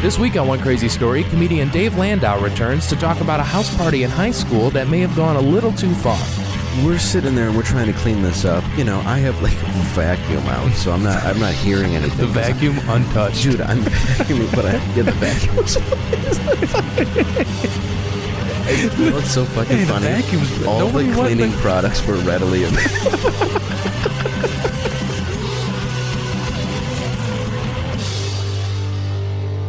This week on One Crazy Story, comedian Dave Landau returns to talk about a house party in high school that may have gone a little too far. We're sitting there and we're trying to clean this up. You know, I have like a vacuum out, so I'm not I'm not hearing anything. The vacuum untouched. Dude, I'm vacuuming, but I have to get the vacuum. you know what's so fucking Hey, the funny? vacuums- All the nobody want cleaning the- products were readily available.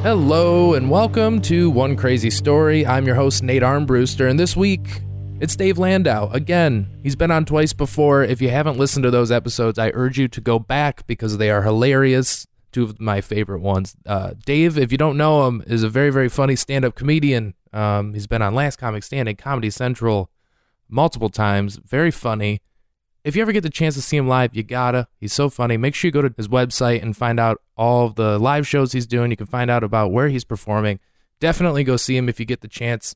Hello and welcome to One Crazy Story. I'm your host, Nate Armbruster, and this week it's Dave Landau. Again, he's been on twice before. If you haven't listened to those episodes, I urge you to go back because they are hilarious. Two of my favorite ones. Uh, Dave, if you don't know him, is a very, very funny stand up comedian. Um, he's been on Last Comic Standing, Comedy Central multiple times. Very funny. If you ever get the chance to see him live, you gotta. He's so funny. Make sure you go to his website and find out all the live shows he's doing. You can find out about where he's performing. Definitely go see him if you get the chance.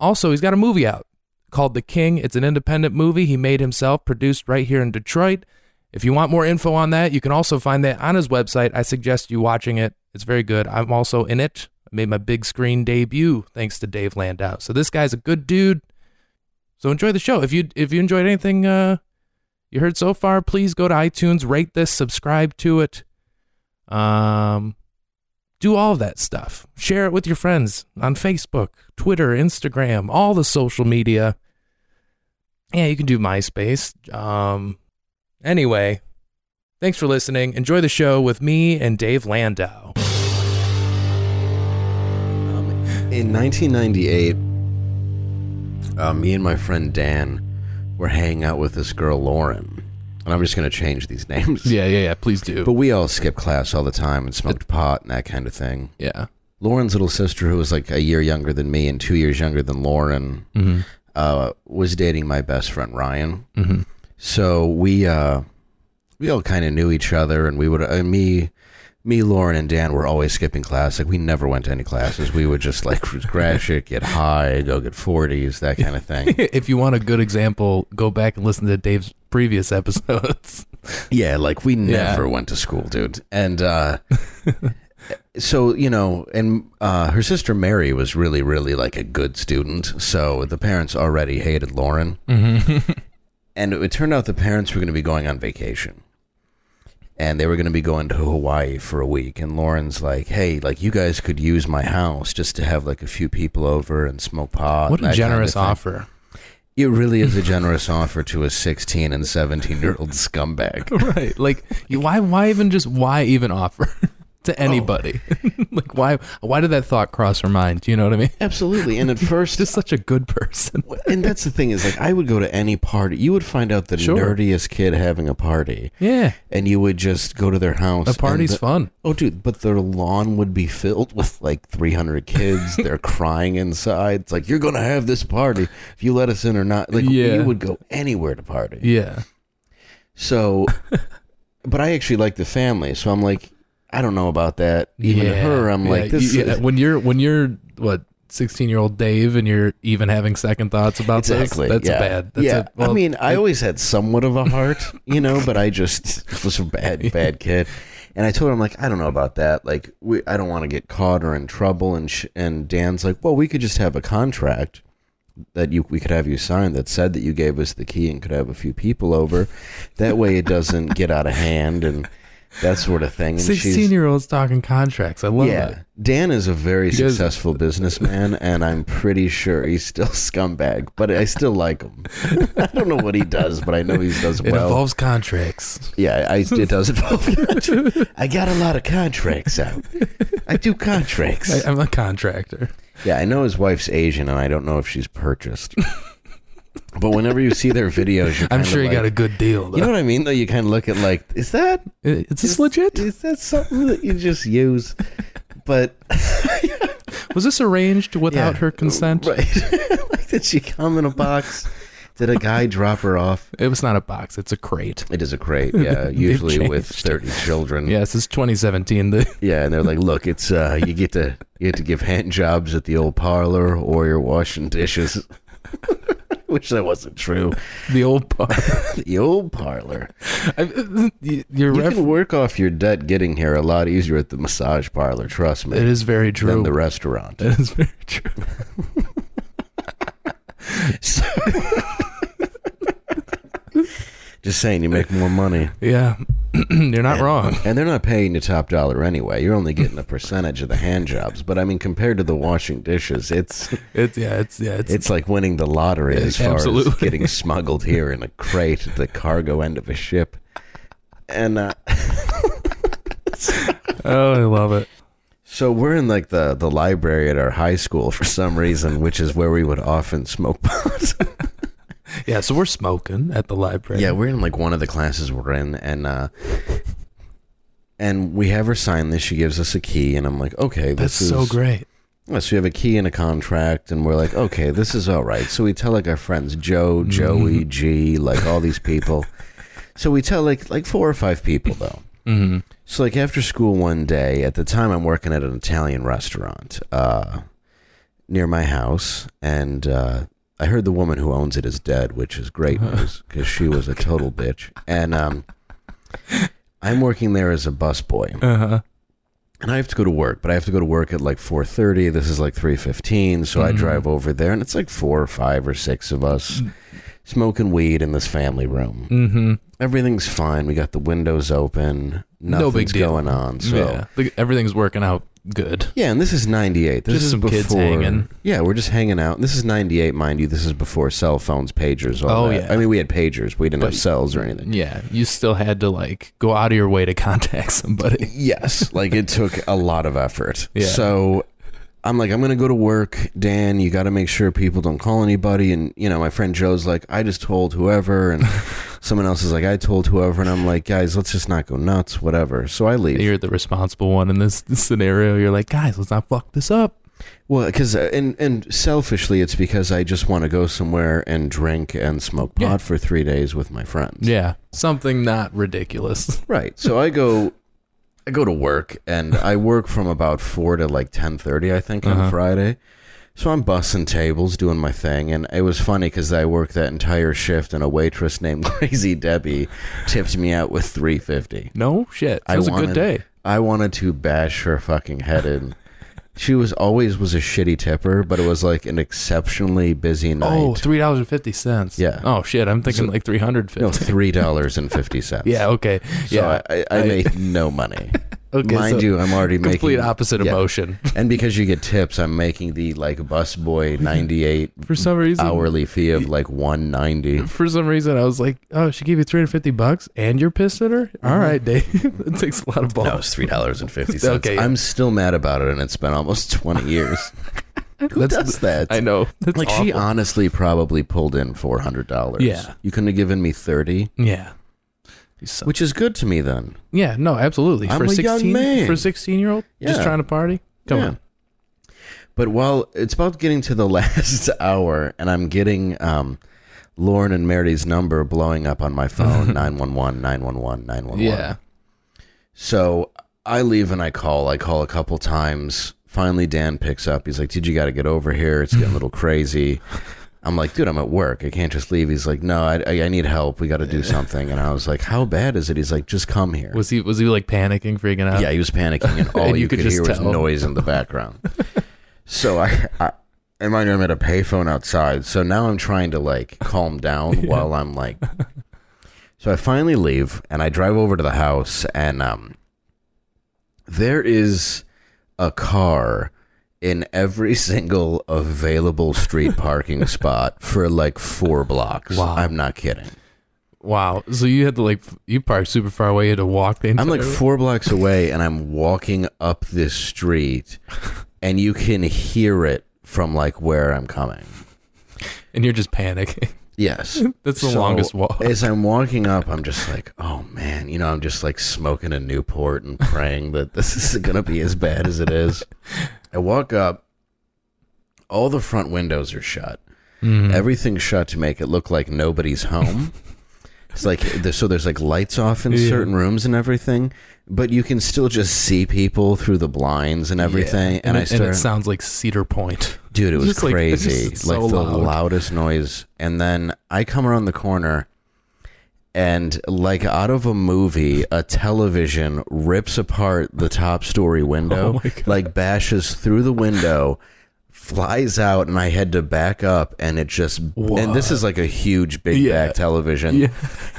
Also, he's got a movie out called The King. It's an independent movie he made himself, produced right here in Detroit. If you want more info on that, you can also find that on his website. I suggest you watching it. It's very good. I'm also in it. I made my big screen debut thanks to Dave Landau. So this guy's a good dude. So enjoy the show. If you if you enjoyed anything uh you heard so far, please go to iTunes, rate this, subscribe to it. Um do all that stuff. Share it with your friends on Facebook, Twitter, Instagram, all the social media. Yeah, you can do MySpace. Um anyway, thanks for listening. Enjoy the show with me and Dave Landau. In 1998, uh, me and my friend Dan were hanging out with this girl Lauren, and I'm just going to change these names. Yeah, yeah, yeah, please do. But we all skipped class all the time and smoked pot and that kind of thing. yeah. Lauren's little sister, who was like a year younger than me and two years younger than Lauren, Mhm. uh, was dating my best friend Ryan. Mhm. So we uh, we all kind of knew each other, and we would uh, me. Me, Lauren, and Dan were always skipping class. Like we never went to any classes. We would just like crash it, get high, go get forties, that kind of thing. if you want a good example, go back and listen to Dave's previous episodes. Yeah, like we Yeah. never went to school, dude. And uh so, you know, and uh her sister Mary was really really like a good student. So the parents already hated Lauren. and it, turned out the parents were going to be going on vacation. And they were going to be going to Hawaii for a week and Lauren's like, "Hey, like you guys could use my house just to have like a few people over and smoke pot." what a that kind of generous offer. It really is a generous offer to a 16 and 17 year old scumbag. right. Like why why even just why even offer to Oh. anybody? like why why did that thought cross her mind? Do you know what I mean? Absolutely. And at first, Just such a good person. and that's the thing is like I would go to any party. You would find out the Sure. nerdiest kid having a party, Yeah. and you would just go to their house. The party's the- fun. Oh, dude! But their lawn would be filled with like 300 kids. They're crying inside. It's like you're gonna have this party if you let us in or not. Like Yeah. you would go anywhere to party. Yeah. So, but I actually like the family. So I'm like, I don't know about that. Even yeah. her, I'm Yeah, like, this you- yeah, is when you're when you're what 16 year old Dave and you're even having second thoughts about Exactly. this. That's yeah. bad. That's yeah. a- well, I mean, I always had somewhat of a heart, you know, but I just was a bad, bad kid. And I told her, I'm like, I don't know about that. Like, we, I don't want to get caught or in trouble. And sh- and Dan's like, well, we could just have a contract that you we could have you sign that said that you gave us the key and could have a few people over. That way, it doesn't get out of hand and that sort of thing. And 16 year olds talking contracts. I love yeah, it. Dan is a very He successful businessman, and I'm pretty sure he's still scumbag, but I still like him. I don't know what he does, but I know he does It well. It involves contracts. yeah, I, it does involve. I got a lot of contracts out. I do contracts. I, I'm a contractor. yeah, I know his wife's Asian, and I don't know if she's purchased. But whenever you see their videos, you're I'm sure you like, got a good deal. Though. You know what I mean? Though you kind of look at like, is that is this is- legit? Is that something that you just use? But Was this arranged without Yeah. her consent? Right. like, did she come in a box? Did a guy drop her off? It was not a box. It's a crate. It is a crate, yeah. Usually with thirty children. Yes, it's 2017. The Yeah, and they're like, look, it's uh you get to you get to give hand jobs at the old parlor or you're washing dishes. Wish that wasn't true. The old part. The old parlor. I, you're You ref- can work off your debt getting here a lot easier at the massage parlor, trust me, it is very true. than the restaurant. It is very true. Just saying, you make more money. Yeah, you're not wrong. And they're not paying you top dollar anyway. You're only getting a percentage of the hand jobs. But I mean, compared to the washing dishes, it's It's yeah, it's yeah, it's, it's like winning the lottery as far as getting smuggled here in a crate at the cargo end of a ship. And uh, oh, I love it. so we're in like the the library at our high school for some reason, which is where we would often smoke pot. Yeah, so we're smoking at the library. Yeah, we're in like one of the classes we're in, and uh, and we have her sign this. She gives us a key, and I'm like, okay, that's this is so great. Yeah, so we have a key and a contract, and we're like, okay, this is all right. So we tell like our friends Joe, Joey, G, like all these people. So we tell like like four or five people though. Mm-hmm. So like after school one day, at the time I'm working at an Italian restaurant uh, near my house, and uh, I heard the woman who owns it is dead, which is great news because she was a total bitch. And um, I'm working there as a busboy, Uh huh. and I have to go to work, but I have to go to work at like 4:30. This is like 3:15, so I Mhm. drive over there, and it's like four or five or six of us smoking weed in this family room. Mm-hmm. Everything's fine. We got the windows open. No Nothing's big deal. going on. So yeah, everything's working out good. Yeah, and this is 98. This Just is some before, kids hanging. Yeah, we're just hanging out. This is 98, mind you. This is before cell phones, pagers, all Oh, that. yeah. I mean, we had pagers, but we didn't But- have cells or anything. Yeah, you still had to like go out of your way to contact somebody. Yes, like it took a lot of effort. Yeah. So I'm like, I'm going to go to work. Dan, you got to make sure people don't call anybody. And, you know, my friend Joe's like, I just told whoever. And someone else is like, I told whoever. And I'm like, guys, let's just not go nuts, whatever. So I leave. You're the responsible one in this scenario. You're like, guys, let's not fuck this up. Well, because and and selfishly, it's because I just want to go somewhere and drink and smoke pot Yeah. for three days with my friends. Yeah, something not ridiculous. right. So I go, I go to work, and I work from about four to like ten thirty, I think, on Uh-huh. Friday. So I'm bussing tables, doing my thing, and it was funny because I worked that entire shift, and a waitress named Crazy Debbie tipped me out with three fifty. No shit. It was a good day. I wanted to bash her fucking head in. She was always was a shitty tipper, but it was like an exceptionally busy oh, night. Oh, three dollars and fifty cents. Yeah. Oh shit, I'm thinking So- like three hundred fifty. No, three dollars and fifty cents. yeah. Okay. So yeah. I, I I- made no money. Okay. Mind so you, I'm already complete making complete opposite yeah. emotion. And because you get tips, I'm making the like busboy ninety eight For some reason, hourly fee of like one ninety. for some reason, I was like, "Oh, she gave you three hundred fifty bucks, and you're pissed at her." Mm-hmm. All right, Dave. it takes a lot of balls. No, it's three dollars and fifty cents. Okay, yeah. I'm still mad about it, and it's been almost twenty years. Who That's- does that? I know. That's like she honestly probably pulled in four hundred dollars. Yeah. you couldn't have given me thirty, Yeah. Which is good to me then. Yeah. No. Absolutely. I'm for a young man. For a sixteen year old, just trying to party. Come Yeah. on. But while it's about getting to the last hour, and I'm getting um, Lauren and Mary's number blowing up on my phone 911, 911, 911. Yeah. So I leave and I call. I call a couple times. Finally, Dan picks up. He's like, Dude, you got to get over here. It's getting a little crazy. I'm like, Dude, I'm at work. I can't just leave. He's like, No, I, I, I need help. We got to do something. And I was like, How bad is it? He's like, Just come here. Was he was he like panicking, freaking out? Yeah, he was panicking, and all And you, you could, could hear was noise in the background. so I, I, and mind you, I'm at a payphone outside. So now I'm trying to like calm down while I'm like. So I finally leave, and I drive over to the house, and um, there is a car in every single available street parking spot for like four blocks. Wow. I'm not kidding. Wow. So you had to like you parked super far away. You had to walk the entire I'm like four blocks away and I'm walking up this street and you can hear it from like where I'm coming. and you're just panicking. Yes. That's the So, longest walk. As I'm walking up, I'm just like, oh man, you know, I'm just like smoking a Newport and praying that this isn't going to be as bad as it is. I walk up, all the front windows are shut. Mhm. Everything's shut to make it look like nobody's home. It's like so there's like lights off in Yeah. certain rooms and everything, but you can still just see people through the blinds and everything. Yeah. And, I it, start, and it sounds like Cedar Point. Dude, it was Just like- crazy. Like, so the loud. loudest noise. And then I come around the corner and like out of a movie, a television rips apart the top story oh window, Oh like bashes through the window, flies out, and I had to back up and it just and this is like a huge big Yeah. back television Yeah.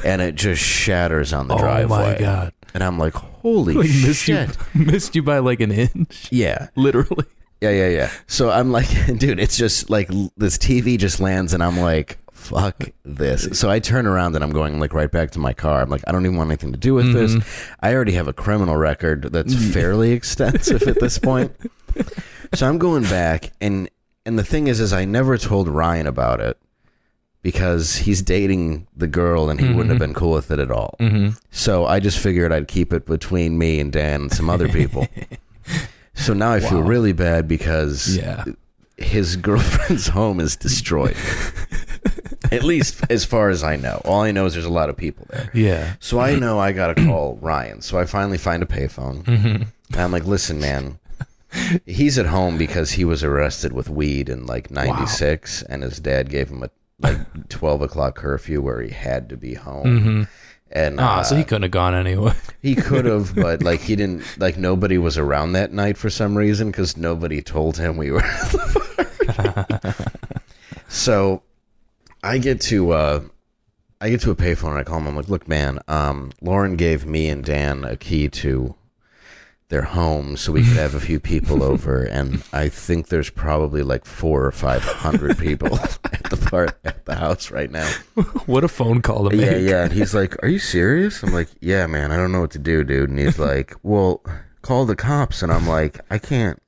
and it just shatters on the Oh driveway. my god! And I'm like, holy Like missed you, shit. missed you by like an inch, Yeah. literally. Yeah, yeah, yeah. So I'm like, dude, it's just like this TV just lands, and I'm like, fuck this. So I turn around and I'm going like right back to my car. I'm like, I don't even want anything to do with this. Mm-hmm. I already have a criminal record that's mm. fairly extensive at this point. So I'm going back, and and the thing is, is I never told Ryan about it because he's dating the girl, and he wouldn't have mm-hmm. been cool with it at all. Mm-hmm. So I just figured I'd keep it between me and Dan and some other people. So now I feel really bad because Yeah. his girlfriend's home is destroyed. At least as far as I know. All I know is there's a lot of people there. Yeah. So I know I got to call Ryan. So I finally find a payphone. And I'm like, listen, man, he's at home because he was arrested with weed in like 96, and his dad gave him a like 12 o'clock curfew where he had to be home. And Ah, uh, so he couldn't have gone anyway. he could have, but like he didn't. Like nobody was around that night for some reason because nobody told him we were. at the party. so, I get to uh, I get to a payphone and I call him. I'm like, look, man, um, Lauren gave me and Dan a key to their home so we could have a few people over, and I think there's probably like four or five hundred people at the part at the house right now. what a phone call to make. Yeah, yeah. And he's like, Are you serious? I'm like, Yeah, man, I don't know what to do, dude. And he's like, Well, call the cops. And I'm like, I can't.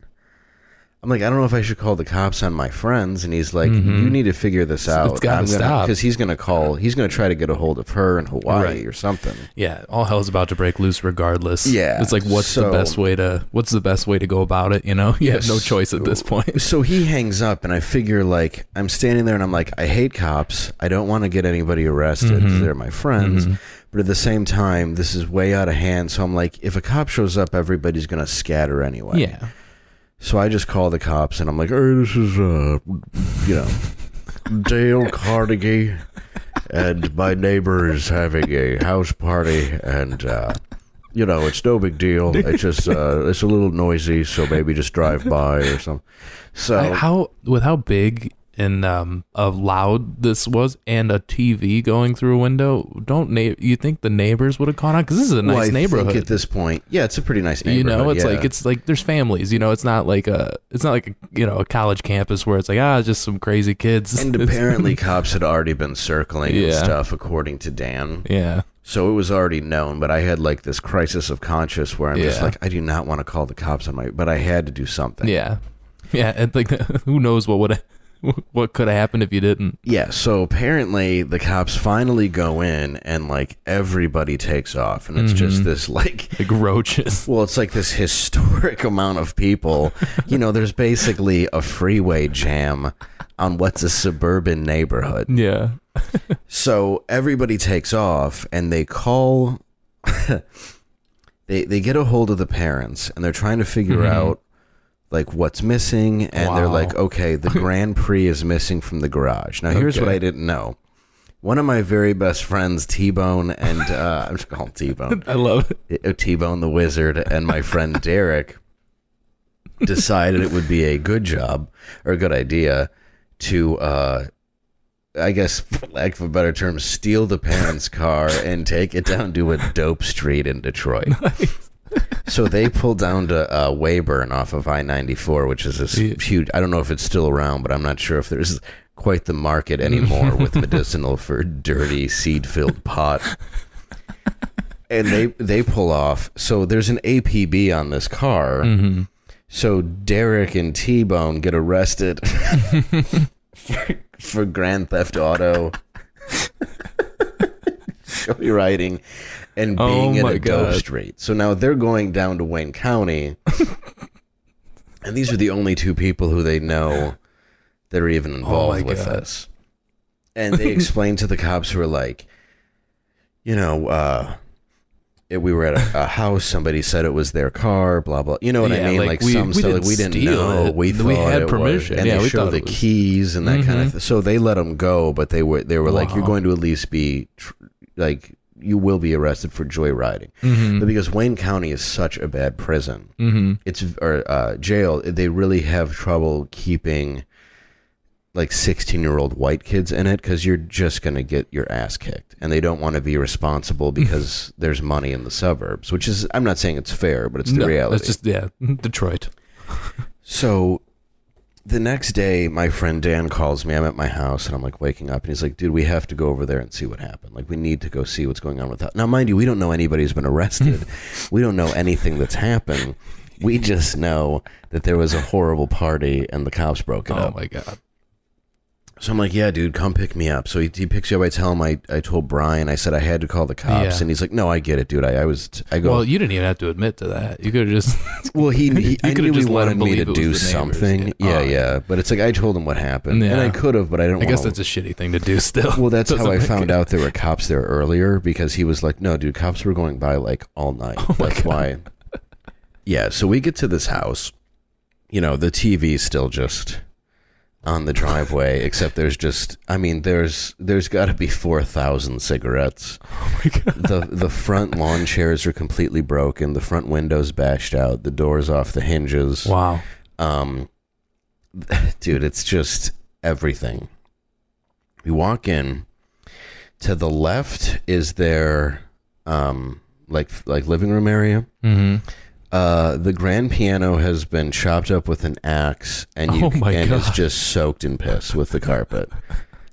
I'm like, I don't know if I should call the cops on my friends. And he's like, You need to figure this out. Mm-hmm. gotta stop. Because he's going to call, he's going to try to get a hold of her in Hawaii Right. or something. Yeah, all hell's about to break loose regardless. Yeah, It's like what's so- the best way to what's the best way to go about it, you know? You have no choice at this point. So he hangs up, and I figure, like, I'm standing there and I'm like, I hate cops. I don't want to get anybody arrested Mm-hmm. they're my friends. But at the same time, this is way out of hand. So I'm like, if a cop shows up, everybody's going to scatter anyway. Yeah. So I just call the cops and I'm like, hey, this is, uh, you know, Dale Carnegie, and my neighbor is having a house party, and, uh, you know, it's no big deal. It's just, uh, it's a little noisy, so maybe just drive by or something. So, how with how big and um uh, loud this was and a TV going through a window, don't na- you think the neighbors would have caught on cuz this is a nice well, I neighborhood. think at this point, yeah, it's a pretty nice you know, it's yeah. like it's like there's families, you know, it's not like a it's not like a, you know, a college campus where it's like ah, just some crazy kids. And apparently, cops had already been circling and stuff, according to Dan. yeah. So it was already known, but I had like this crisis of conscience where I'm just like, I do not want to call the cops on my, but I had to do something. Yeah. Yeah, and like who knows what would what could have happened if you didn't. Yeah. So apparently the cops finally go in and like everybody takes off, and it's just mm-hmm. this like. Like roaches. Well, it's like this historic amount of people. You know, there's basically a freeway jam on what's a suburban neighborhood. Yeah. So everybody takes off and they call they they get a hold of the parents and they're trying to figure mm-hmm. out like what's missing and they're like okay the Grand Prix is missing from the garage. Now here's what I didn't know. One of my very best friends, T Bone, and uh, I'm just calling T Bone, I love it. T Bone the Wizard, and my friend Derek decided it would be a good job or a good idea to uh, I guess, for lack of a better term, steal the parents' car and take it down to a dope street in Detroit. So they pulled down to uh, Wayburn off of I 94, which is this Yeah. huge. I don't know if it's still around, but I'm not sure if there's quite the market anymore with medicinal for dirty seed filled pot. And they they pull off. So there's an APB on this car. Mm-hmm. So Derek and T Bone get arrested for, for grand theft auto, joyriding, and Oh being in my a dope God. street. So now they're going down to Wayne County, and these are the only two people who they know that are even involved Oh with God. this. And they explain to the cops who are like, you know, uh, it, we were at a, a house. Somebody said it was their car. Blah blah. You know what I mean? like, Like, we- some we stuff like didn't we didn't know. it. We We had it was- permission. and Yeah, they we show the was- keys and that kind Mhm. of. thing. So they let them go, but they were they were like, "You're going to at least be tr- like you will be arrested for joyriding." Mm-hmm. But because Wayne County is such a bad prison, Mm-hmm. it's or uh, jail. They really have trouble keeping like 16 year old white kids in it because you're just going to get your ass kicked and they don't want to be responsible because there's money in the suburbs which is i'm not saying it's fair but it's the no, reality It's just yeah, Detroit. so the next day my friend dan calls me. I'm at my house and i'm like waking up and he's like dude we have to go over there and see what happened. Like we need to go see what's going on with that now mind you we don't know anybody's been arrested. We don't know anything that's happened. We just know that there was a horrible party and the cops broke it Oh up. my god. So I'm like, yeah, dude, come pick me up. So he, he picks you up. I tell him I, I told Brian, I said I had to call the cops. Yeah. And he's like, no, I get it, dude. I, I was, I go, Well, well, you didn't even have to admit to that. You could have just. he, he you I could've knew he just let wanted him me believe to it was do neighbors. something. Yeah. Yeah, Oh, yeah. But it's like, I told him what happened. And I could have, but I didn't I guess wanna- that's a shitty thing to do. Still. Well, that's how Doesn't I make found it- out there were cops there earlier because he was like, no, dude, cops were going by like all night. Oh my that's God. why. Yeah. So we get to this house. You know, the TV's still just on the driveway, except there's just, I mean, there's there's got to be four thousand cigarettes. Oh my god. the The front lawn chairs are completely broken. The front windows bashed out. The doors off the hinges. Wow. Um, dude, it's just everything. We walk in. To the left is their um like like living room area. Mm-hmm. Uh, the grand piano has been chopped up with an axe, and you Oh and is God. just soaked in piss with the carpet.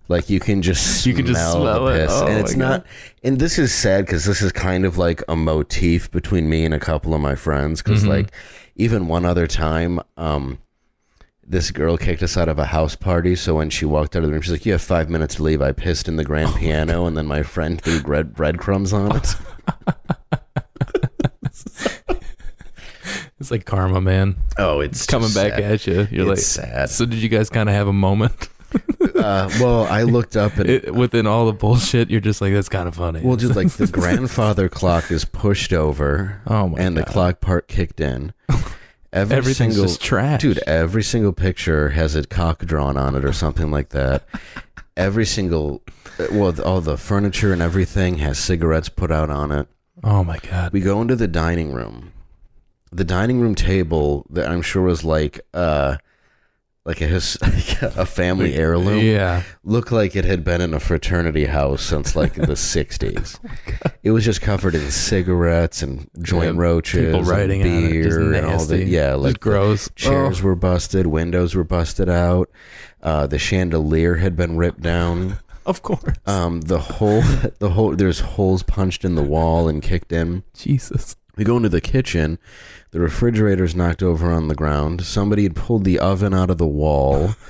Like you can just You can just smell the it. piss, Oh and it's not. And this is sad because this is kind of like a motif between me and a couple of my friends. Because Mhm. like even one other time, um, this girl kicked us out of a house party. So when she walked out of the room, she's like, "You have five minutes to leave." I pissed in the grand Oh piano, and then my friend threw bread breadcrumbs on it. It's like karma, man. Oh, it's Coming just back sad. at you. You're it's like. sad. So did you guys kind of have a moment Uh, well, I looked up and it, within all the bullshit? You're just like that's kind of funny. well, just like the grandfather clock is pushed over, oh my and god. the clock part kicked in. Every Everything's single trash, dude, every single picture has a cock drawn on it or something like that. Every single, well, all the furniture and everything has cigarettes put out on it. Oh my god. We go into the dining room. The dining room table that I'm sure was like uh like a his, a family heirloom Yeah. looked like it had been in a fraternity house since like the 60s. It was just covered in cigarettes and joint Yeah, roaches, People and writing on it. Beer, and all the yeah, like gross. chairs Oh. were busted, windows were busted out, uh, the chandelier had been ripped down. Of course. Um, the whole the whole there's holes punched in the wall and kicked in. Jesus. We go into the kitchen. The refrigerator's knocked over on the ground. Somebody had pulled the oven out of the wall.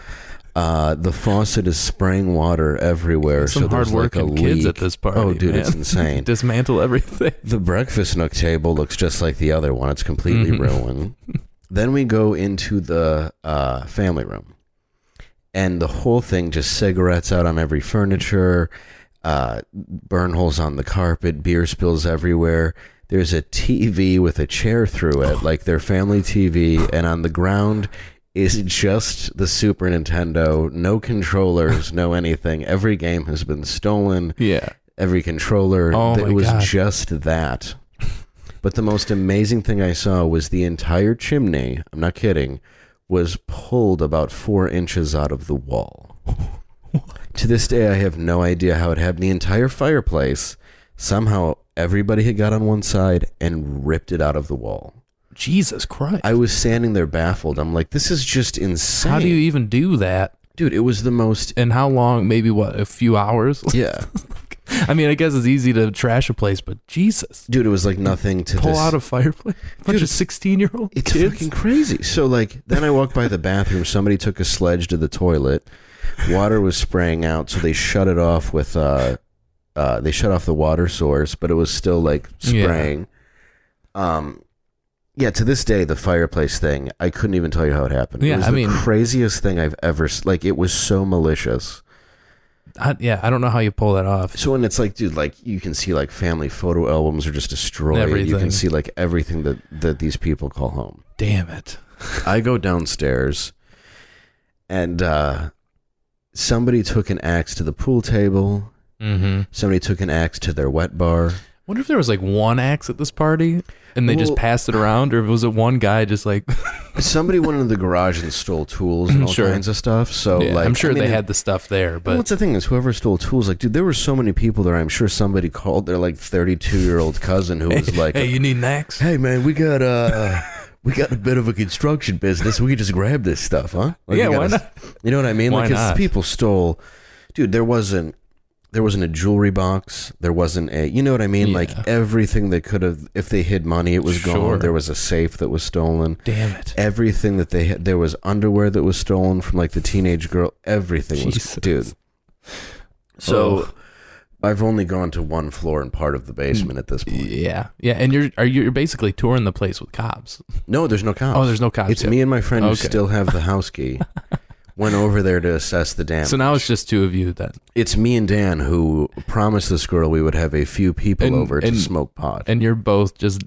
Uh, the faucet is spraying water everywhere. Some so there's like a hardworking kids leak. at this party. Oh, dude, it's insane. Dismantle everything. The breakfast nook table looks just like the other one. It's completely Mhm. ruined. then we go into the uh, family room, and the whole thing just cigarettes out on every furniture, uh, burn holes on the carpet, beer spills everywhere. There's a TV with a chair through it, oh. like their family TV, and on the ground is just the Super Nintendo. No controllers, no anything. Every game has been stolen Yeah. every controller. Oh it my was God. just that. But the most amazing thing I saw was the entire chimney, I'm not kidding, was pulled about four inches out of the wall. to this day, I have no idea how it happened. The entire fireplace, somehow everybody had got on one side and ripped it out of the wall. Jesus Christ. I was standing there baffled. I'm like, this is just insane. How do you even do that? Dude, it was the most. And how long? Maybe what? A few hours? Yeah. I mean, I guess it's easy to trash a place, but Jesus. Dude, it was like nothing to Pull this. out a fireplace? Bunch Dude, of 16 year old It's kids? fucking crazy. So like then I walked by the bathroom, somebody took a sledge to the toilet. Water was spraying out, so they shut it off with uh uh they shut off the water source, but it was still like spraying. Yeah. Um yeah, to this day the fireplace thing, I couldn't even tell you how it happened. Yeah, it was I the mean- craziest thing I've ever like it was so malicious. I, yeah, I don't know how you pull that off. So when it's like, dude, like you can see like family photo albums are just destroyed. Everything. You can see like everything that that these people call home. Damn it. I go downstairs, and uh, somebody took an axe to the pool table. Mm-hmm. Somebody took an axe to their wet bar. Wonder if there was like one axe at this party and they just Well- passed it around, or if it was it one guy just like. Somebody went into the garage and stole tools and all Sure. kinds of stuff. So Yeah, like, I'm sure I mean, they had the stuff there, Well, but what's the thing is, whoever stole tools, like, dude, there were so many people there. I'm sure somebody called their like 32 year old cousin who was like, hey, you need an axe? "Hey, man, we got uh, we got a bit of a construction business. We could just grab this stuff, huh? Like, yeah, we why gotta- not? You know what I mean? Why like, 'cause not? people stole, dude. There wasn't. There wasn't a jewelry box. There wasn't a, you know what I mean? Yeah. Like everything they could have, if they hid money, it was Sure. gone. There was a safe that was stolen. Damn it. Everything that they had, there was underwear that was stolen from like the teenage girl. Everything was, dude. So Ugh. I've only gone to one floor and part of the basement at this point. Yeah, yeah, and you're are you, you're basically touring the place with cops. No, there's no cops. Oh, there's no cops. It's yet. me and my friend who still have the house key. Went over there to assess the damage. So now it's just two of you then, it's me and Dan who promised this girl we would have a few people And- over to and- smoke pot. and you're both just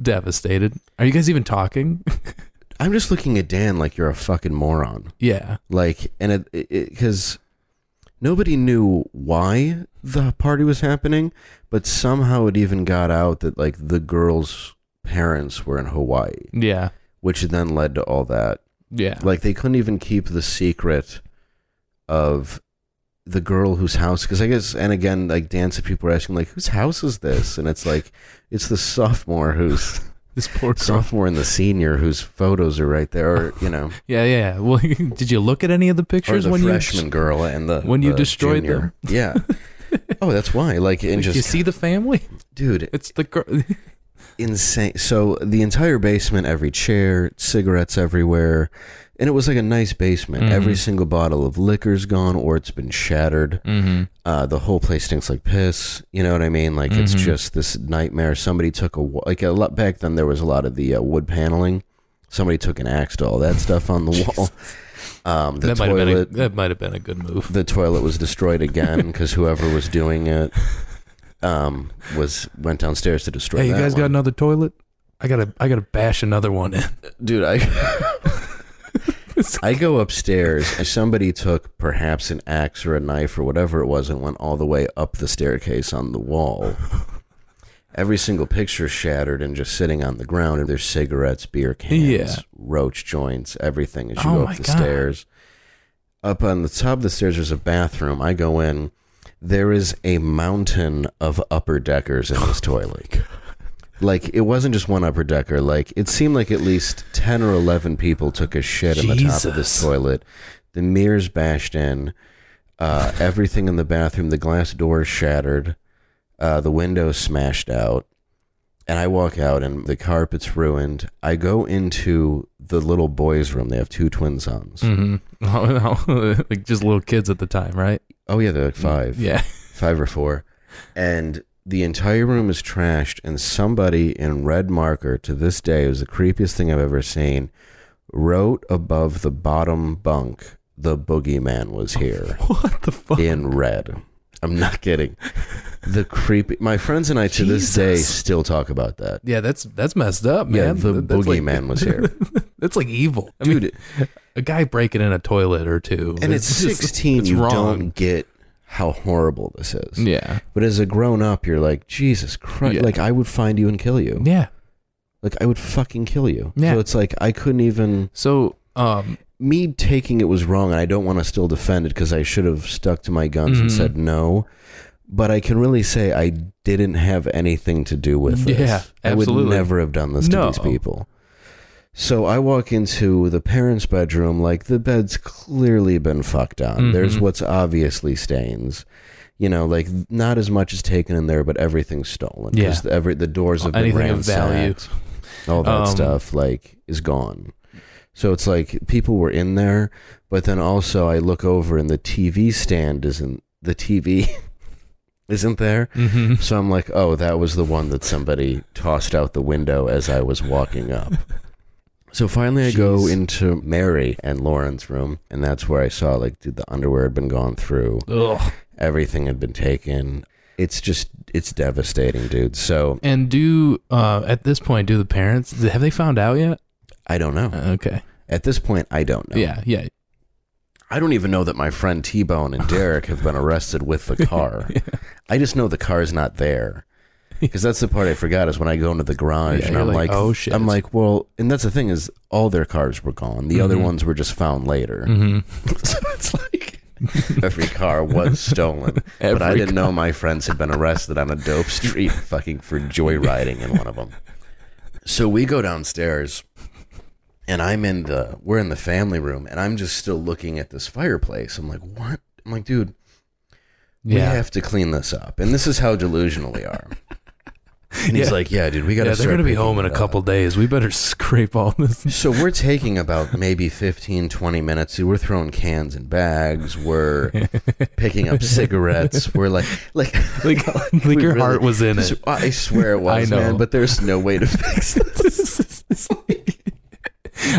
devastated. Are you guys even talking? I'm just looking at Dan like you're a fucking moron. yeah, Like, and it because nobody knew why the party was happening, but somehow it even got out that like the girl's parents were in Hawaii, yeah, which then led to all that. Yeah. Like they couldn't even keep the secret of the girl whose house because I guess and again like dance of people are asking like whose house is this and it's like it's the sophomore who's This poor girl. sophomore and the senior whose photos are right there or you know Yeah, yeah. yeah. Well, did you look at any of the pictures the when freshman girl and the when you the destroyed junior. yeah oh that's why like you? and you just see the family? dude It's the girl. Insane so the entire basement every chair cigarettes everywhere and it was like a nice basement Mhm. every single bottle of liquor's gone or it's been shattered mm-hmm. uh, the whole place stinks like piss. You know what I mean? Like it's Mhm. just this nightmare. Somebody took a like a lot back then. There was a lot of the uh, wood paneling. Somebody took an axe to all that stuff on the wall. Um, the That might have been a, toilet, that might have been a good move. the toilet was destroyed again because whoever was doing it um, was went downstairs to destroy. Hey, you guys got another toilet? I gotta I gotta bash another one in. dude. I I go upstairs somebody took perhaps an axe or a knife or whatever it was and went all the way up the staircase on the wall. Every single picture shattered and just sitting on the ground. And there's cigarettes, beer cans, Yeah. roach joints, everything as you Oh go up the God. stairs. Up on the top of the stairs, there's a bathroom. I go in. There is a mountain of upper deckers in this toilet. Like it wasn't just one upper decker. Like it seemed like at least ten or eleven people took a shit in the top of this Jesus. toilet. The mirrors bashed in. Uh, everything in the bathroom. The glass doors shattered. Uh, the windows smashed out. And I walk out, and the carpet's ruined. I go into the little boys' room. They have two twin sons. Mm-hmm. like just little kids at the time, right? Oh yeah, they're like five. Yeah. five or four, and the entire room is trashed. And somebody in red marker to this day it was the creepiest thing I've ever seen. Wrote above the bottom bunk, "The boogeyman was here" What the fuck? in red. I'm not kidding. The creepy. My friends and I to this day Jesus. still talk about that. Yeah, that's that's messed up, man. Yeah, the That- that's like- boogeyman was here, That's like evil, I mean, dude. a guy breaking in a toilet or two, and it's just- 16. it's you wrong. don't get how horrible this is. Yeah, But as a grown up, you're like, Jesus Christ! Yeah. Like I would find you and kill you. yeah. Like I would fucking kill you. Yeah. So it's like I couldn't even. So, um, Me taking it was wrong, and I don't want to still defend it because I should have stuck to my guns and Mhm. said no. But I can really say I didn't have anything to do with this. Yeah, I would absolutely. never have done this to No. these people. So I walk into the parents' bedroom, like the bed's clearly been fucked on. There's Mhm. what's obviously stains. You know, like not as much is taken in there, but everything's stolen. Yeah. the, every, the doors have been Anything of value. ransacked all that Um, stuff like is gone. So it's like people were in there, but then also I look over and the TV stand isn't the TV isn't there. mhm. So I'm like, oh, that was the one that somebody tossed out the window as I was walking up. So finally, I go into Mary and Lauren's room, and that's where I saw like dude, the underwear had been gone through, Ugh. everything had been taken. It's just it's devastating, dude. So And do uh, at this point, do the parents have they found out yet? I don't know. Uh, Okay. At this point, I don't know. Yeah. Yeah. I don't even know that my friend T Bone and Derek have been arrested with the car. I just know the car's not there. Because that's the part I forgot is when I go into the garage Yeah, and I'm like, "Oh, shit." I'm like, well, and that's the thing is all their cars were gone. The other Mhm. ones were just found later. hmm so it's like every car was stolen. but I didn't know my friends had been arrested on a dope street fucking for joyriding in one of them. So we go downstairs and I'm in the we're in the family room and I'm just still looking at this fireplace. I'm like, what? I'm like, dude, we Yeah. have to clean this up. And this is how delusional we are. And he's Yeah. like, yeah, dude, we got to yeah, they're gonna be home in a couple days. We better scrape all this. So we're taking about maybe 15, 20 minutes. We're throwing cans and bags. We're picking up cigarettes. We're like, like, Like, like we your really- heart was in it. I swear it was, I know. man. But there's no way to fix this.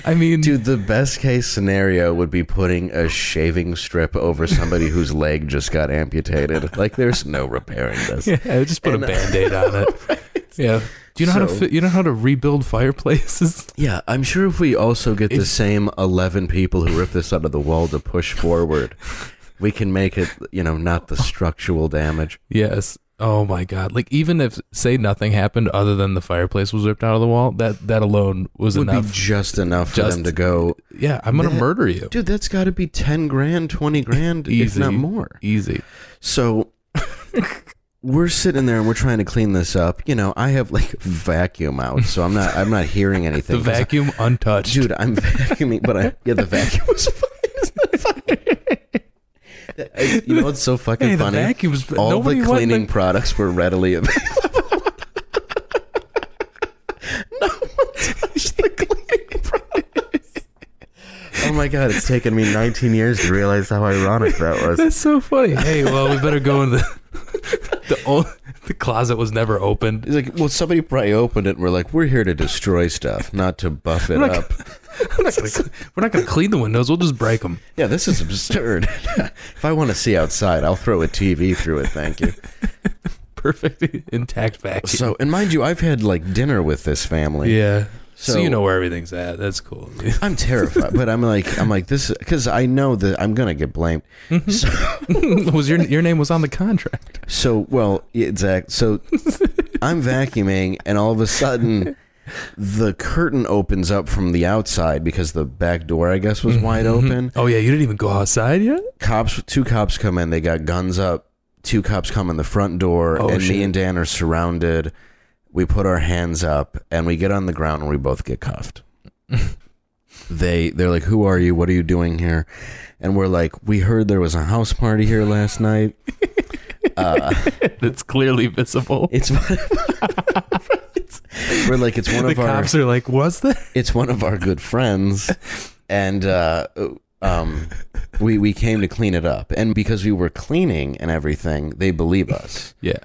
I mean, Dude, the best case scenario would be putting a shaving strip over somebody whose leg just got amputated. Like, there's no repairing this. yeah, just put And- a band-aid on it. Yeah. Do you know how to fi- you know how to rebuild fireplaces? Yeah, I'm sure if we also get the same 11 people who rip this out of the wall to push forward, we can make it, you know, not the structural damage. Yes. Oh my god. Like even if say nothing happened other than the fireplace was ripped out of the wall, that that alone was would enough. be just enough for Just- them to go, yeah, I'm going to That- murder you. dude, that's got to be 10 grand, 20 grand, if not more. Easy. So we're sitting there and we're trying to clean this up. You know, I have like vacuum out, so I'm not I'm not hearing anything. The 'cause I- vacuum untouched. dude, I'm vacuuming, but I yeah, the vacuum was fine. It's not fine. I- you know what's so fucking hey, the funny? vacuums All the cleaning in products were readily available. no one touched the cleaning products. Oh my god, it's taken me 19 years to realize how ironic that was. That's so funny. Hey, well, we better go in the the old, the closet was never opened. He's like, well, somebody probably opened it and we're like, we're here to destroy stuff, not to buff it not up. We're not gonna, we're not going to clean the windows. We'll just break them. Yeah, this is absurd. if I want to see outside, I'll throw a TV through it, thank you. Perfect intact vacuum. So, and mind you, I've had like dinner with this family. yeah. So, So- you know where everything's at. That's cool. I'm terrified, but I'm like, I'm like this because I know that I'm gonna get blamed. Mm-hmm. So, was your your name was on the contract? so well, exact. So, I'm vacuuming, and all of a sudden, the curtain opens up from the outside because the back door, I guess, was wide open. Oh yeah, you didn't even go outside yet. Cops, two cops come in. They got guns up. Two cops come in the front door, Oh, and shit. me and Dan are surrounded. We put our hands up, and we get on the ground, and we both get cuffed. they they're like, "Who are you? What are you doing here?" And we're like, "We heard there was a house party here last night." Uh, That's clearly visible. it's we're like, it's one the of our cops are like, "Was there?" it's one of our good friends and uh um we we came to clean it up and because we were cleaning and everything they believe us Yeah.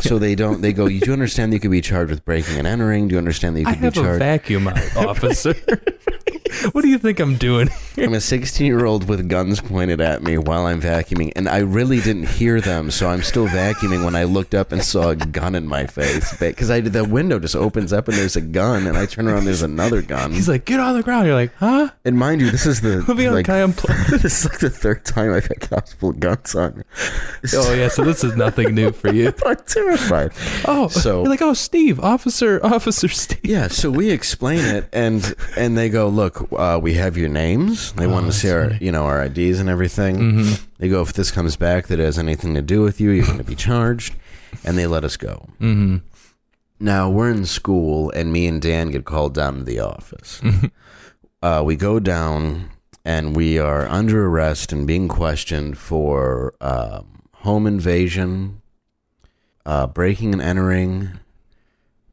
so they don't they go you do understand that you could be charged with breaking and entering do you understand that you I could be have a charged vacuum out, officer. What do you think I'm doing? I'm a 16 year old with guns pointed at me while I'm vacuuming, and I really didn't hear them, so I'm still vacuuming when I looked up and saw a gun in my face. Because I the window just opens up and there's a gun, and I turn around, there's another gun. He's like, "Get on the ground." You're like, "Huh?" And mind you, this is the Let me like, can I this is like the third time I've had cops pull guns on me. Oh yeah, so this is nothing new for you. I'm terrified. Oh, So- you're like, "Oh, Steve, Officer, Officer Steve." Yeah, so we explain it, and and they go, look, uh, we have your names. They want to Oh, see our, funny. you know, our IDs and everything. Mm-hmm. They go, if this comes back that has anything to do with you, you're going to be charged, and they let us go. Mm-hmm. Now we're in school, and me and Dan get called down to the office. uh, we go down, and we are under arrest and being questioned for um, home invasion, uh, breaking and entering,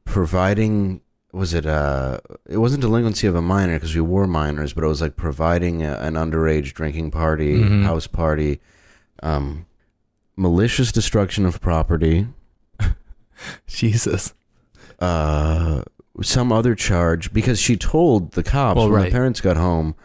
providing. Was it? Uh, it wasn't delinquency of a minor because we were minors, but it was like providing a, an underage drinking party, Mhm. house party, um, malicious destruction of property Jesus. uh some other charge because she told the cops Well, when right. the parents got home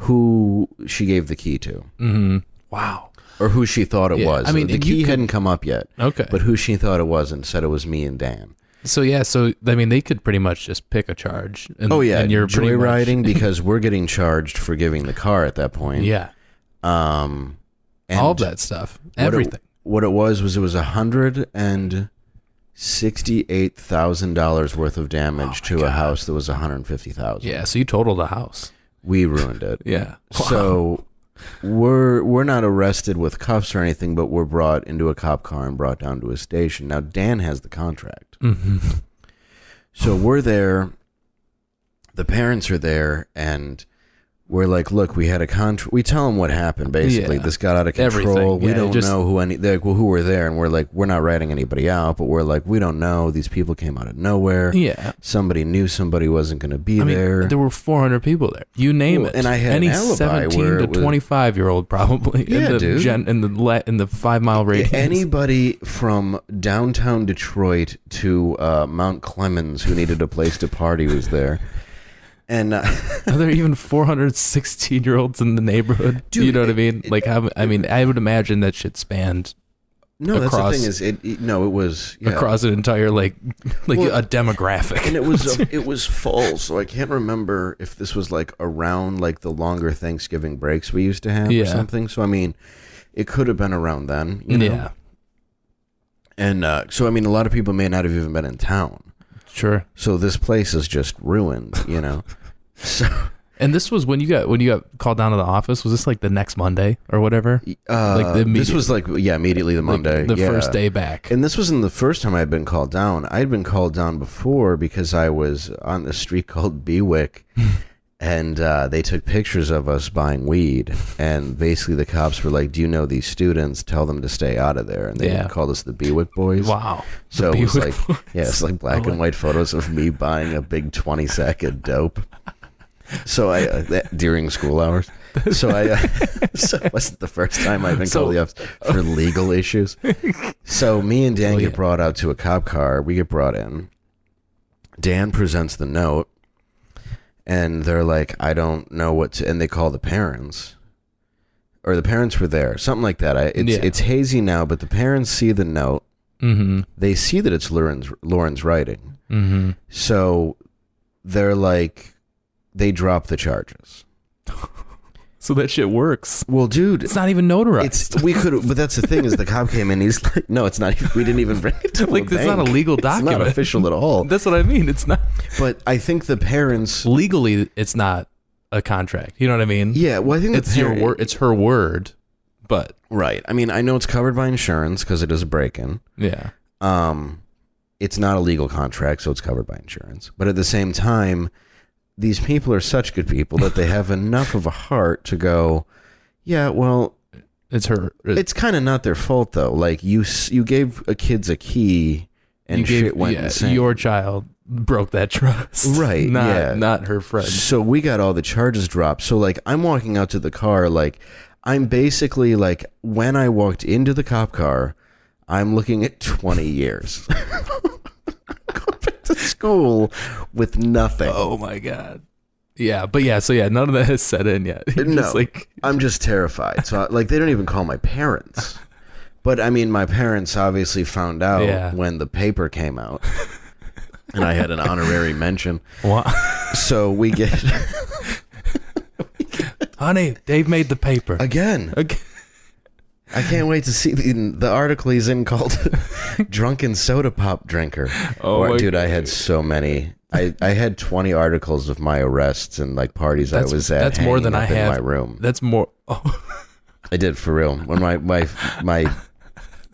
who she gave the key to Mm-hmm. Wow. or who she thought it Yeah, was. I mean, the key could- hadn't come up yet, Okay. but who she thought it was and said it was me and Dan. So yeah, so I mean, they could pretty much just pick a charge. And, Oh yeah, and you're pretty much- because we're getting charged for giving the car at that point. yeah, Um, and all that stuff, what it- everything. what it was was it was a hundred and sixty-eight thousand dollars worth of damage Oh to a house that was one hundred fifty thousand. yeah, so you totaled the house. we ruined it. Yeah. So we're we're not arrested with cuffs or anything, but we're brought into a cop car and brought down to a station. Now Dan has the contract, hmm so we're there. The parents are there, and we're like, "Look, we had a contract." We tell them what happened. Basically, Yeah. this got out of control. Everything. We Yeah, don't just- know who any they're like, well, who were there, and we're like, "We're not writing anybody out," but we're like, "We don't know." These people came out of nowhere. Yeah. Somebody knew somebody wasn't going to be I mean, there. there were 400 people there. You name Well, it. and I had any an alibi 17 where to it was- 25 year old probably Yeah, in the dude. gen, in the le, in the five mile radius. Anybody from downtown Detroit to uh, Mount Clemens who needed a place to party was there. And uh, Are there even 416 year olds in the neighborhood? Dude, you know what I it- mean? Like, how, I mean, I would imagine that shit spanned no, that's the thing is, it, it- no, it was yeah. across an entire like like Well, a demographic. and it was it was full. So I can't remember if this was like around like the longer Thanksgiving breaks we used to have Yeah. or something. So I mean, it could have been around then. You know? yeah, And uh, so I mean, a lot of people may not have even been in town. Sure. So this place is just ruined. You know. so. And this was when you got when you got called down to the office. Was this like the next Monday or whatever? Uh, Like the this was like yeah, immediately the Like, Monday, the yeah. first day back. And this wasn't the first time I'd been called down. I'd been called down before because I was on the street called Bewick, and uh, they took pictures of us buying weed. And basically, the cops were like, "Do you know these students? Tell them to stay out of there." And they Yeah. called us the Bewick boys. wow. So The it was Bewick like, Boys. yeah, it's like black Oh, and white photos of me buying a big twenty sack of dope. So I uh, that, during school hours. So I uh, so it wasn't the first time I've been So- called the office for legal issues. So me and Dan Oh, get brought out to a cop car. We get brought in. Dan presents the note, and they're like, "I don't know what," to, and they call the parents, or the parents were there, something like that. I, it's Yeah. it's hazy now, but the parents see the note. Mm-hmm. They see that it's Lauren's Lauren's writing, Mm-hmm. so they're like, they drop the charges. So that shit works. Well, dude, It's not even notarized. It's we could, but that's the thing is the cop came in. He's like, no, it's not. even- We didn't even bring it to Like, it's not a bank. legal It's document. not official at all. That's what I mean. It's not But I think the parents, legally. It's not a contract. You know what I mean? yeah. Well, I think It's your word. It's her word. But right? I mean, I know it's covered by insurance because it is a break-in. yeah, Um, it's not a legal contract, so it's covered by insurance. But at the same time, these people are such good people that they have enough of a heart to go, yeah, well, it's her. Uh, it's kind of not their fault though. Like you, you gave a kids a key, and you shit gave, went yeah, insane. Your child broke that trust. Right, Not yeah. not her friend. So we got all the charges dropped. So like I'm walking out to the car like I'm basically like when I walked into the cop car, I'm looking at 20 years. To school with nothing. Oh my god. Yeah, but yeah, so yeah, none of that has set in yet. You're No. just like I'm just terrified. So like they don't even call my parents. But I mean my parents obviously found out Yeah. when the paper came out. And I had an honorary mention. what? So we get Honey, Dave made the paper. again. Okay. I can't wait to see the, the article he's in called "Drunken Soda Pop Drinker." Oh Or- dude, I had so many. I, I had twenty articles of my arrests and like parties That's- I was at. that's more than I up in my room. That's more oh, I did for real. When my my my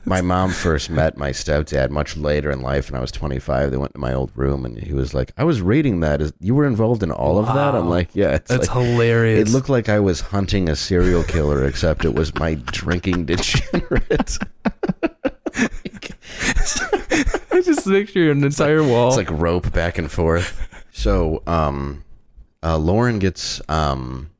my mom first met my stepdad much later in life, and I was twenty five. They went to my old room, and he was like, "I was reading that. Is you were involved in all of that?" I'm like, "Yeah." It's that's like, hilarious. it looked like I was hunting a serial killer, except it was my drinking degenerate. I just picture an entire wall. It's like rope back and forth. So, um, uh, Lauren gets um,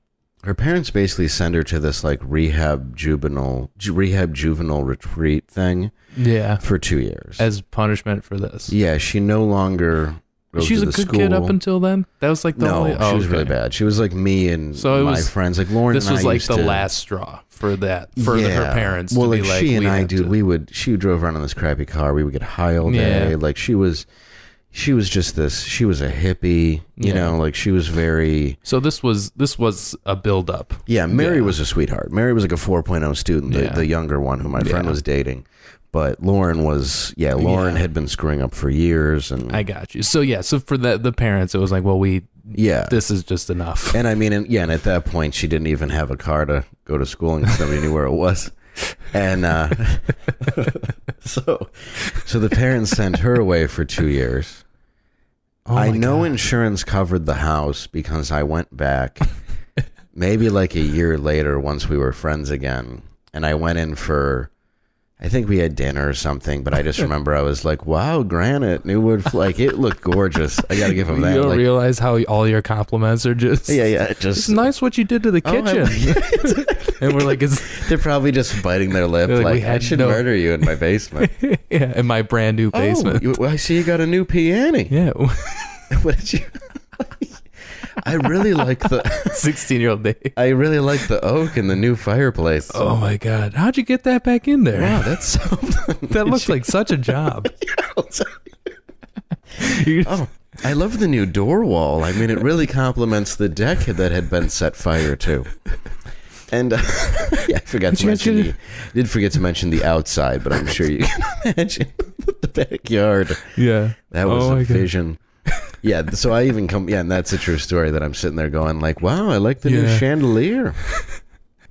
her parents basically send her to this like rehab juvenile ju- rehab juvenile retreat thing yeah, for two years. as punishment for this. yeah, she no longer drove She's to a the good kid up until then. That was like the no, only. she oh, was really bad. She was like me and So it my was- friends. Like Lauren. This and was I like used the to- last straw for that for the, her Yeah. parents. Well, to like be like she and we I, have dude, to- we would. She drove around in this crappy car. We would get high all day. Yeah. Like she was, she was just this. She was a hippie. You Yeah. know, like she was very. So this was this was a build up. Yeah, Mary Yeah. was a sweetheart. Mary was like a 4.0 student, the, Yeah. the younger one who my friend was dating. But Lauren was, yeah, Lauren had been screwing up for years, and I got you. So yeah, so for the the parents, it was like, well, we yeah, this is just enough. and I mean, and, yeah, and at that point, she didn't even have a car to go to school, and nobody knew where it was. And uh, so, so the parents sent her away for two years. Oh I know God. insurance covered the house because I went back maybe like a year later once we were friends again and I went in for I think we had dinner or something, but I just remember I was like, "Wow, granite, new wood, like it looked gorgeous." I got to give them that. you don't Like, realize how all your compliments are just. yeah, yeah, it It's just nice what you did to the Oh, I- kitchen. and we're like, they're probably just biting their lip, like, like, "We I should no- murder you in my basement. yeah, in my brand new oh, basement. Oh, you, I see you got a new piano. yeah, what did you? I really like the. sixteen year old Dave. I really like the oak and the new fireplace. Oh my god, how'd you get that back in there? Wow, that's so. that looks like such a job. Oh, I love the new door wall. I mean, it really complements the deck that had been set fire to. And uh, yeah, I forgot to mention the, did forget to mention the outside, but I'm sure you can imagine the backyard. yeah, That was Oh a vision. Yeah, so I even come. Yeah, and that's a true story that I'm sitting there going like, "Wow, I like the new Yeah. chandelier."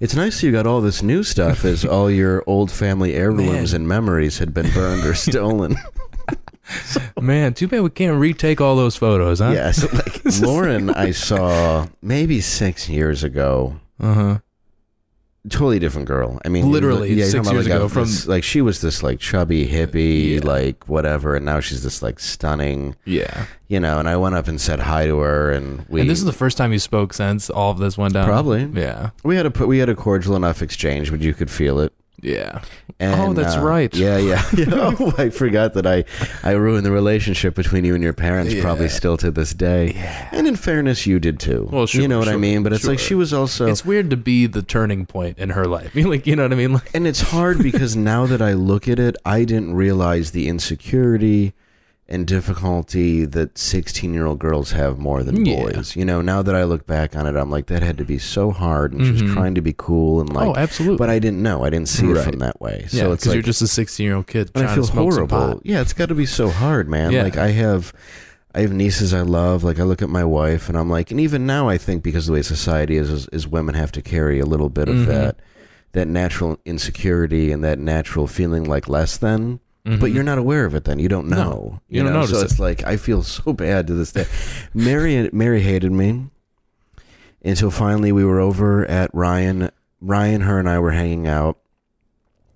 It's nice you got all this new stuff, as all your old family heirlooms and memories had been burned or stolen. Man, too bad we can't retake all those photos, huh? Yeah, so like Lauren, I saw maybe six years ago. Uh huh. Totally different girl. I mean, Literally, you're six years about ago like, from- this- like she was this like chubby hippie, Yeah. like whatever, and now she's this like stunning, Yeah. you know. And I went up and said hi to her, and we and this is the first time you spoke since all of this went down. Probably. Yeah. we had a we had a cordial enough exchange, but you could feel it. Yeah. And, Oh, that's uh, right. Yeah, yeah. yeah. Oh, I forgot that I I ruined the relationship between you and your parents, probably still to this day. Yeah. And in fairness, you did too. Well, sure, you know what I mean. But it's like she was also. It's weird to be the turning point in her life. like, you know what I mean? Like, and it's hard because now that I look at it, I didn't realize the insecurity and difficulty that 16 year old girls have more than Yeah. boys. You know, now that I look back on it, I'm like, that had to be so hard. And she was Mhm. trying to be cool and like, oh, absolutely. but I didn't know. I didn't see it from that way. yeah, it's because like, you're just a 16 year old kid I feel to smoke some horrible. pot. Yeah, it's got to be so hard, man. Yeah. Like I have, I have nieces I love. Like I look at my wife, and I'm like, and even now, I think because of the way society is, is, is women have to carry a little bit of Mhm. that, that natural insecurity and that natural feeling like less than. But Mhm. you're not aware of it. Then you don't No, know. you don't know? notice So it. it's like I feel so bad to this day. Mary, Mary hated me until finally we were over at Ryan. Ryan, her, and I were hanging out,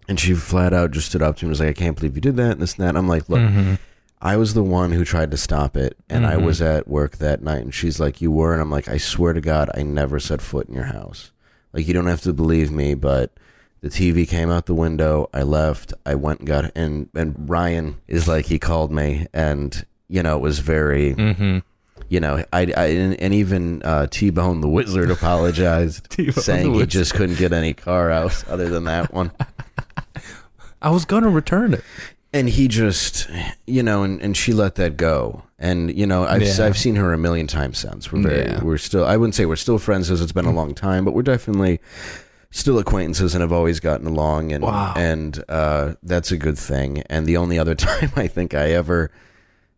and she flat out just stood up to me and was like, "I can't believe you did that," and this and that. And I'm like, "Look, Mhm. I was the one who tried to stop it, and I Mhm. was at work that night, and she's like, "You were," and I'm like, "I swear to God, I never set foot in your house. Like, you don't have to believe me, but." The TV came out the window. I left. I went and got and and Ryan is like he called me and you know it was very Mhm. you know I, I and, and even uh, T Bone the Wizard apologized saying he just couldn't get any car out other than that one. I was going to return it. and he just you know and, and she let that go and you know I've, Yeah. I've seen her a million times since we're very Yeah. we're still i wouldn't say we're still friends because it's been a long time but we're definitely still acquaintances and have always gotten along and Wow. and uh, that's a good thing and the only other time i think i ever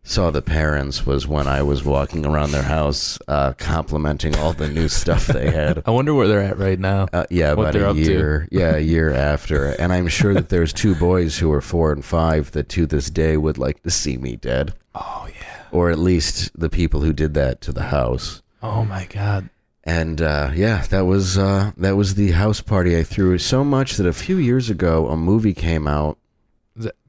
saw the parents was when i was walking around their house uh, complimenting all the new stuff they had I wonder where they're at right now. uh, yeah, What about a year. Yeah, a year after, and I'm sure that there's two boys who are four and five that to this day would like to see me dead, Oh, yeah. or at least the people who did that to the house. Oh, my God. And uh, yeah, that was uh, that was the house party I threw. So much that a few years ago, a movie came out.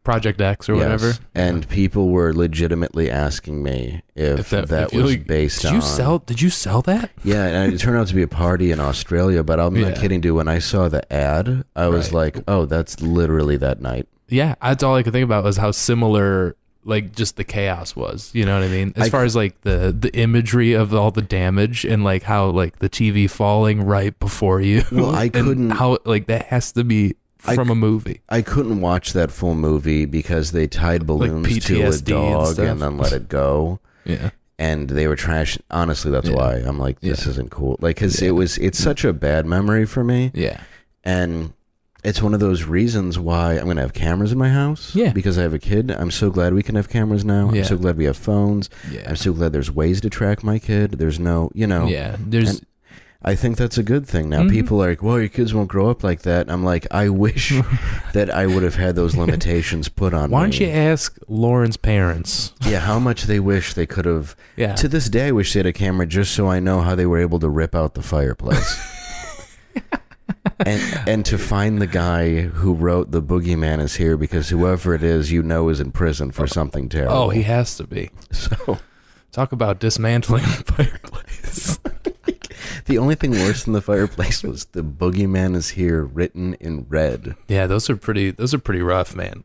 Project X or yes, whatever? and people were legitimately asking me if, that, if you- was based did on. you sell? Did you sell that? Yeah, and it turned out to be a party in Australia. But I'm not kidding, dude. When I saw the ad, I was Right. like, "Oh, that's literally that night." Yeah, that's all I could think about was how similar like just the chaos was. You know what I mean? As I- far as like the the imagery of all the damage and like how like the TV falling right before you. Well, I couldn't- How like that has to be from c- a movie. I couldn't watch that full movie because they tied balloons to a PTSD and dog and then let it go. Yeah. and they were trash. Honestly, that's Yeah. why I'm like, this Yeah. isn't cool. Like, cause Yeah. it was, it's such a bad memory for me, Yeah. and it's one of those reasons why I'm gonna have cameras in my house. Yeah. because I have a kid. I'm so glad we can have cameras now. Yeah. I'm so glad we have phones. Yeah. I'm so glad there's ways to track my kid. There's no, you know. yeah. There's I think that's a good thing now. Mhm. People are like, well, your kids won't grow up like that. I'm like, I wish that I would have had those limitations put on why me. don't you ask Lauren's parents? yeah, how much they wish they could have Yeah. To this day, I wish they had a camera just so I know how they were able to rip out the fireplace. and and to find the guy who wrote "The Boogeyman is here" because whoever it is, you know, is in prison for something terrible. oh, he has to be. so Talk about dismantling the fireplace. the only thing worse than the fireplace was "The Boogeyman is here" written in red. yeah, those are pretty. Those are pretty rough, man.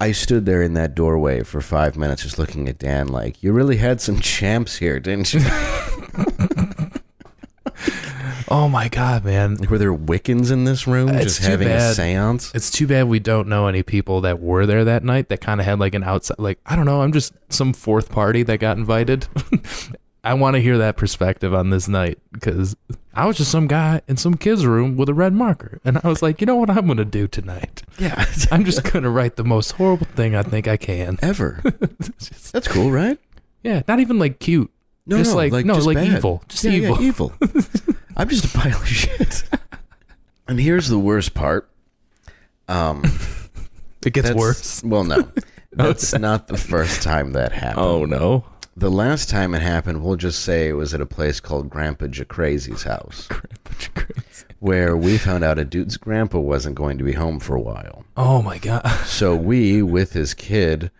I stood there in that doorway for five minutes, just looking at Dan, like, "You really had some champs here, didn't you?" Oh my god, man. like, were there Wiccans in this room, just having a séance? It's too bad we don't know any people that were there that night that kind of had like an outside, like, I don't know, I'm just some fourth party that got invited. I want to hear that perspective on this night because I was just some guy in some kid's room with a red marker. And I was like, you know what I'm going to do tonight? Yeah, I'm just going to write the most horrible thing I think I can. ever. That's cool, right? Yeah, not even like cute. No, just no, like, like no, just like bad. evil. Just Yeah, yeah, evil. Evil. I'm just a pile of shit. and here's the worst part. Um, It gets that's- worse. Well, no, that's not the first time that happened. Oh, no. The last time it happened, we'll just say it was at a place called Grandpa Jacrazy's house, Bunch of where we found out a dude's grandpa wasn't going to be home for a while. Oh, my God. So we, with his kid,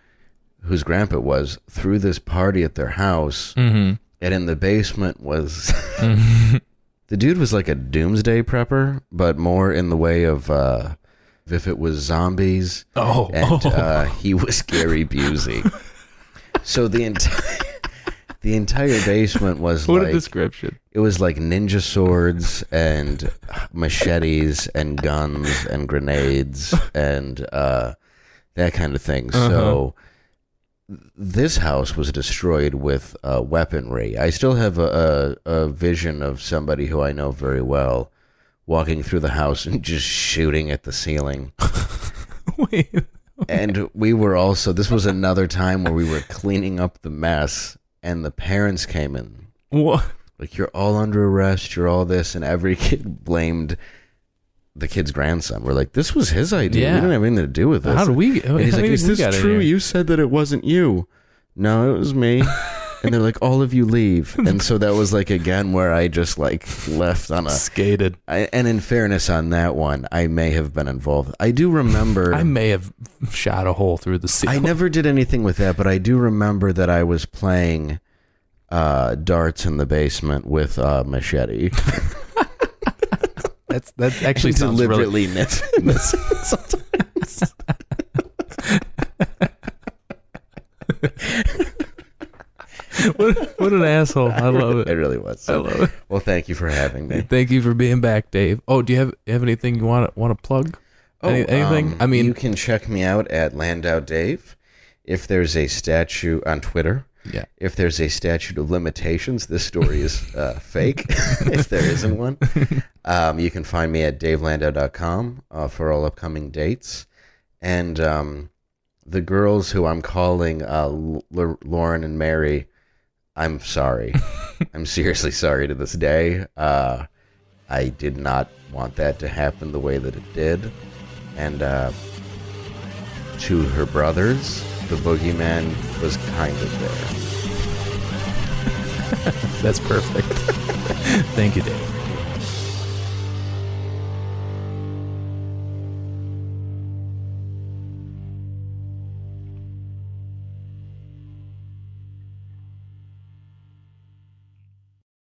whose grandpa it was, threw this party at their house. Mm-hmm. and in the basement was the dude was like a doomsday prepper, but more in the way of uh, if it was zombies, Oh, and oh. uh, he was Gary Busey. so the entire the entire basement was what like a description. it was like ninja swords and machetes and guns and grenades and uh, that kind of thing. So this house was destroyed with uh, weaponry. I still have a, a, a vision of somebody who I know very well walking through the house and just shooting at the ceiling. Wait. And we were also, this was another time where we were cleaning up the mess and the parents came in What? like you're all under arrest, you're all this, and every kid blamed the kid's grandson. We're like, this was his idea. Yeah. We didn't have anything to do with this. How do we? And he's like, is this true? You said that it wasn't you. No, it was me. and they're like, all of you leave. And so that was like again where I just like left on a. skated. I, and in fairness on that one, I may have been involved. I do remember. I may have shot a hole through the ceiling. I never did anything with that, but I do remember that I was playing uh, darts in the basement with uh, machete. That's that actually sounds really. deliberately miss- miss sometimes. What, what an asshole! I love It it. really was. I love it. Well, thank you for having me. Thank you for being back, Dave. Oh, do you have you have anything you want to want to plug? Any- anything? um, I mean- you can check me out at Landau Dave. If there's a statue on Twitter, Yeah. if there's a statute of limitations, this story is uh, fake. if there isn't one, um, you can find me at davelandau.com uh, for all upcoming dates. And um, the girls who I'm calling uh, L- Lauren and Mary, I'm sorry. I'm seriously sorry to this day. Uh, I did not want that to happen the way that it did. And uh, to her brothers, the boogeyman was kind of there. That's perfect. Thank you, Dave.